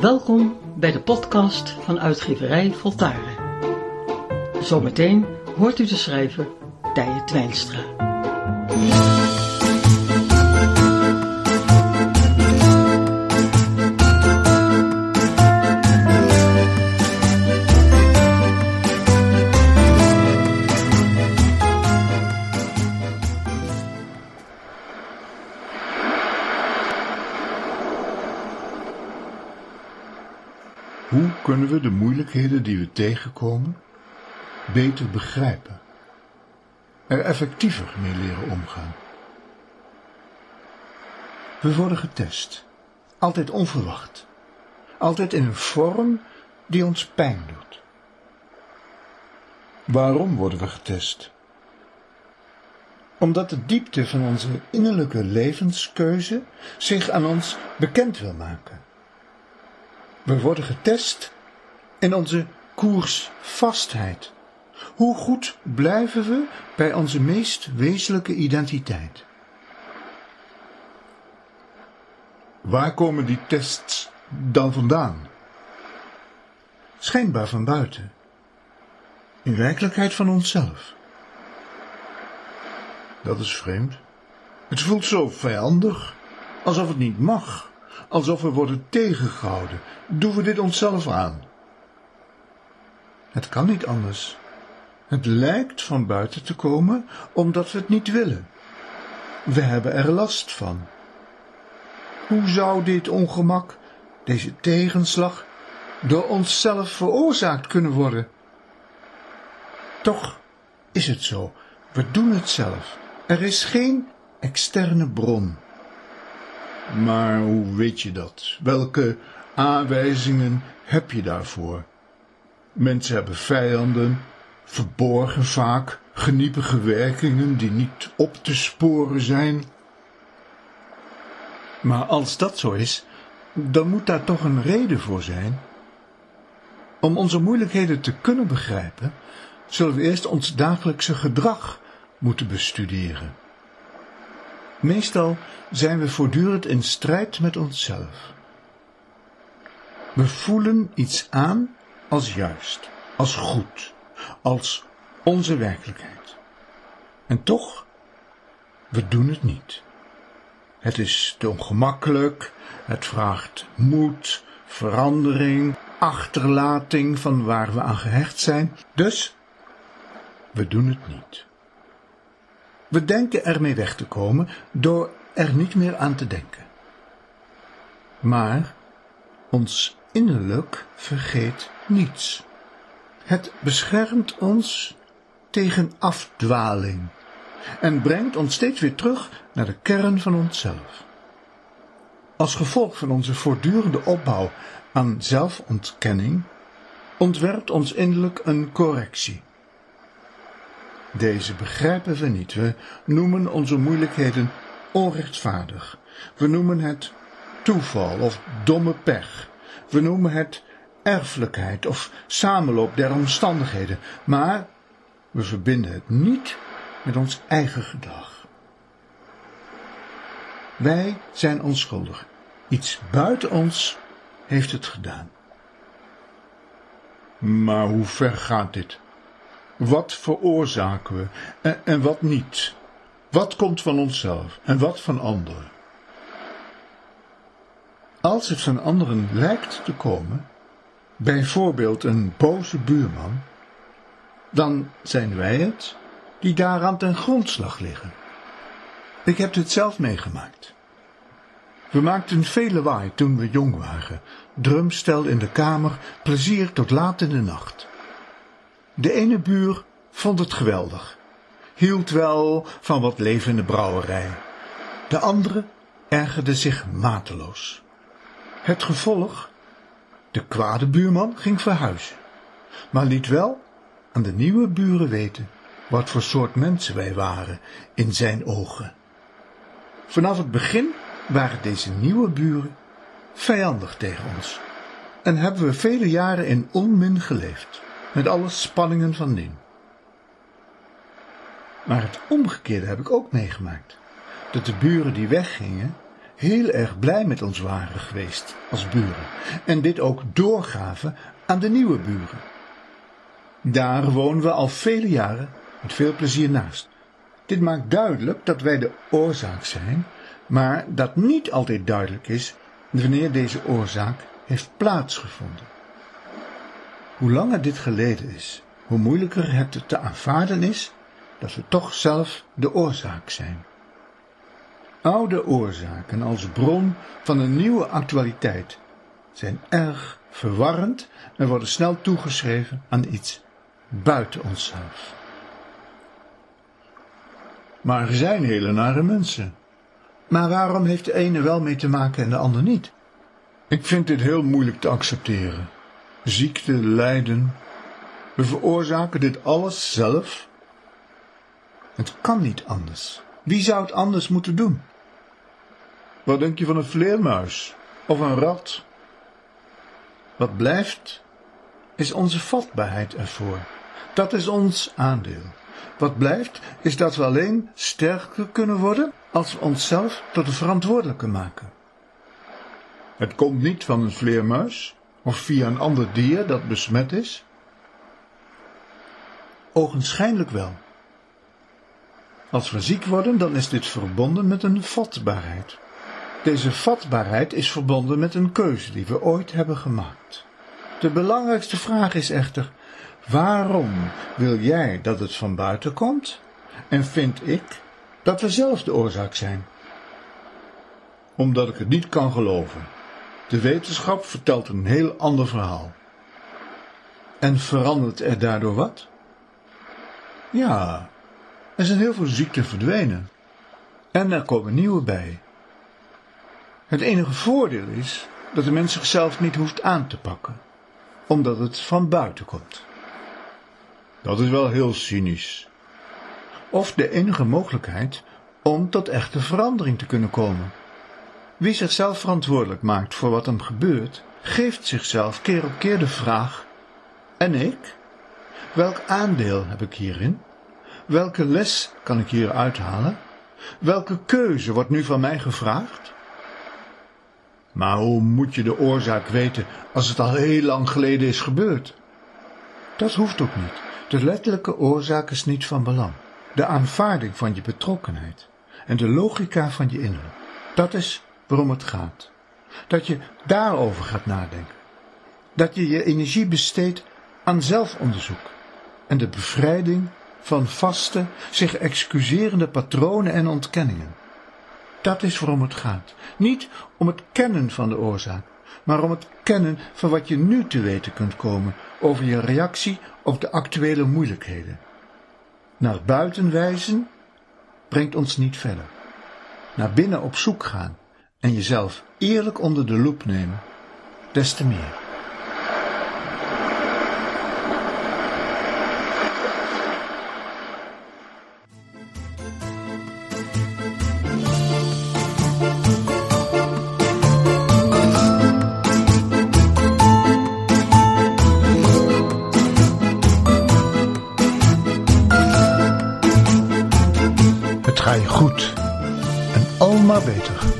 Welkom bij de podcast van uitgeverij Voltaren. Zometeen hoort u de schrijver Tije Twijnstra. Hoe kunnen we de moeilijkheden die we tegenkomen beter begrijpen? Er effectiever mee leren omgaan. We worden getest. Altijd onverwacht. Altijd in een vorm die ons pijn doet. Waarom worden we getest? Omdat de diepte van onze innerlijke levenskeuze zich aan ons bekend wil maken. We worden getest in onze koersvastheid. Hoe goed blijven we bij onze meest wezenlijke identiteit? Waar komen die tests dan vandaan? Schijnbaar van buiten. In werkelijkheid van onszelf. Dat is vreemd. Het voelt zo vijandig, alsof het niet mag, alsof we worden tegengehouden. Doen we dit onszelf aan? Het kan niet anders. Het lijkt van buiten te komen omdat we het niet willen. We hebben er last van. Hoe zou dit ongemak, deze tegenslag, door onszelf veroorzaakt kunnen worden? Toch is het zo. We doen het zelf. Er is geen externe bron. Maar hoe weet je dat? Welke aanwijzingen heb je daarvoor? Mensen hebben vijanden, verborgen vaak, geniepige werkingen die niet op te sporen zijn. Maar als dat zo is, dan moet daar toch een reden voor zijn. Om onze moeilijkheden te kunnen begrijpen, zullen we eerst ons dagelijkse gedrag moeten bestuderen. Meestal zijn we voortdurend in strijd met onszelf. We voelen iets aan als juist, als goed, als onze werkelijkheid. En toch, we doen het niet. Het is te ongemakkelijk, het vraagt moed, verandering, achterlating van waar we aan gehecht zijn. Dus, we doen het niet. We denken ermee weg te komen door er niet meer aan te denken. Maar ons innerlijk vergeet niets. Het beschermt ons tegen afdwaling en brengt ons steeds weer terug naar de kern van onszelf. Als gevolg van onze voortdurende opbouw aan zelfontkenning ontwerpt ons innerlijk een correctie. Deze begrijpen we niet. We noemen onze moeilijkheden onrechtvaardig. We noemen het toeval of domme pech. We noemen het erfelijkheid of samenloop der omstandigheden. Maar we verbinden het niet met ons eigen gedrag. Wij zijn onschuldig. Iets buiten ons heeft het gedaan. Maar hoe ver gaat dit? Wat veroorzaken we en, en wat niet? Wat komt van onszelf en wat van anderen? Als het van anderen lijkt te komen, bijvoorbeeld een boze buurman, dan zijn wij het die daaraan ten grondslag liggen. Ik heb dit zelf meegemaakt. We maakten veel lawaai toen we jong waren, drumstel in de kamer, plezier tot laat in de nacht. De ene buur vond het geweldig, hield wel van wat leven in de brouwerij. De andere ergerde zich mateloos. Het gevolg? De kwade buurman ging verhuizen, maar liet wel aan de nieuwe buren weten wat voor soort mensen wij waren in zijn ogen. Vanaf het begin waren deze nieuwe buren vijandig tegen ons en hebben we vele jaren in onmin geleefd, met alle spanningen van dien. Maar het omgekeerde heb ik ook meegemaakt, dat de buren die weggingen heel erg blij met ons waren geweest als buren en dit ook doorgaven aan de nieuwe buren. Daar wonen we al vele jaren met veel plezier naast. Dit maakt duidelijk dat wij de oorzaak zijn, maar dat niet altijd duidelijk is wanneer deze oorzaak heeft plaatsgevonden. Hoe langer dit geleden is, hoe moeilijker het te aanvaarden is dat we toch zelf de oorzaak zijn. Oude oorzaken als bron van een nieuwe actualiteit zijn erg verwarrend en worden snel toegeschreven aan iets buiten onszelf. Maar er zijn hele nare mensen. Maar waarom heeft de ene wel mee te maken en de ander niet? Ik vind dit heel moeilijk te accepteren. Ziekte, lijden. We veroorzaken dit alles zelf. Het kan niet anders. Wie zou het anders moeten doen? Wat denk je van een vleermuis of een rat? Wat blijft, is onze vatbaarheid ervoor. Dat is ons aandeel. Wat blijft, is dat we alleen sterker kunnen worden als we onszelf tot de verantwoordelijke maken. Het komt niet van een vleermuis of via een ander dier dat besmet is. Ogenschijnlijk wel. Als we ziek worden, dan is dit verbonden met een vatbaarheid. Deze vatbaarheid is verbonden met een keuze die we ooit hebben gemaakt. De belangrijkste vraag is echter: waarom wil jij dat het van buiten komt en vind ik dat we zelf de oorzaak zijn? Omdat ik het niet kan geloven. De wetenschap vertelt een heel ander verhaal. En verandert er daardoor wat? Ja, er zijn heel veel ziekten verdwenen. En er komen nieuwe bij. Het enige voordeel is dat de mens zichzelf niet hoeft aan te pakken, omdat het van buiten komt. Dat is wel heel cynisch. Of de enige mogelijkheid om tot echte verandering te kunnen komen. Wie zichzelf verantwoordelijk maakt voor wat hem gebeurt, geeft zichzelf keer op keer de vraag: En ik? Welk aandeel heb ik hierin? Welke les kan ik hier uithalen? Welke keuze wordt nu van mij gevraagd? Maar hoe moet je de oorzaak weten als het al heel lang geleden is gebeurd? Dat hoeft ook niet. De letterlijke oorzaak is niet van belang. De aanvaarding van je betrokkenheid en de logica van je innerlijk. Dat is waarom het gaat. Dat je daarover gaat nadenken. Dat je je energie besteedt aan zelfonderzoek en de bevrijding van vaste, zich excuserende patronen en ontkenningen. Dat is waarom het gaat. Niet om het kennen van de oorzaak, maar om het kennen van wat je nu te weten kunt komen over je reactie op de actuele moeilijkheden. Naar buiten wijzen brengt ons niet verder. Naar binnen op zoek gaan en jezelf eerlijk onder de loep nemen, des te meer. Het ga je goed en al maar beter.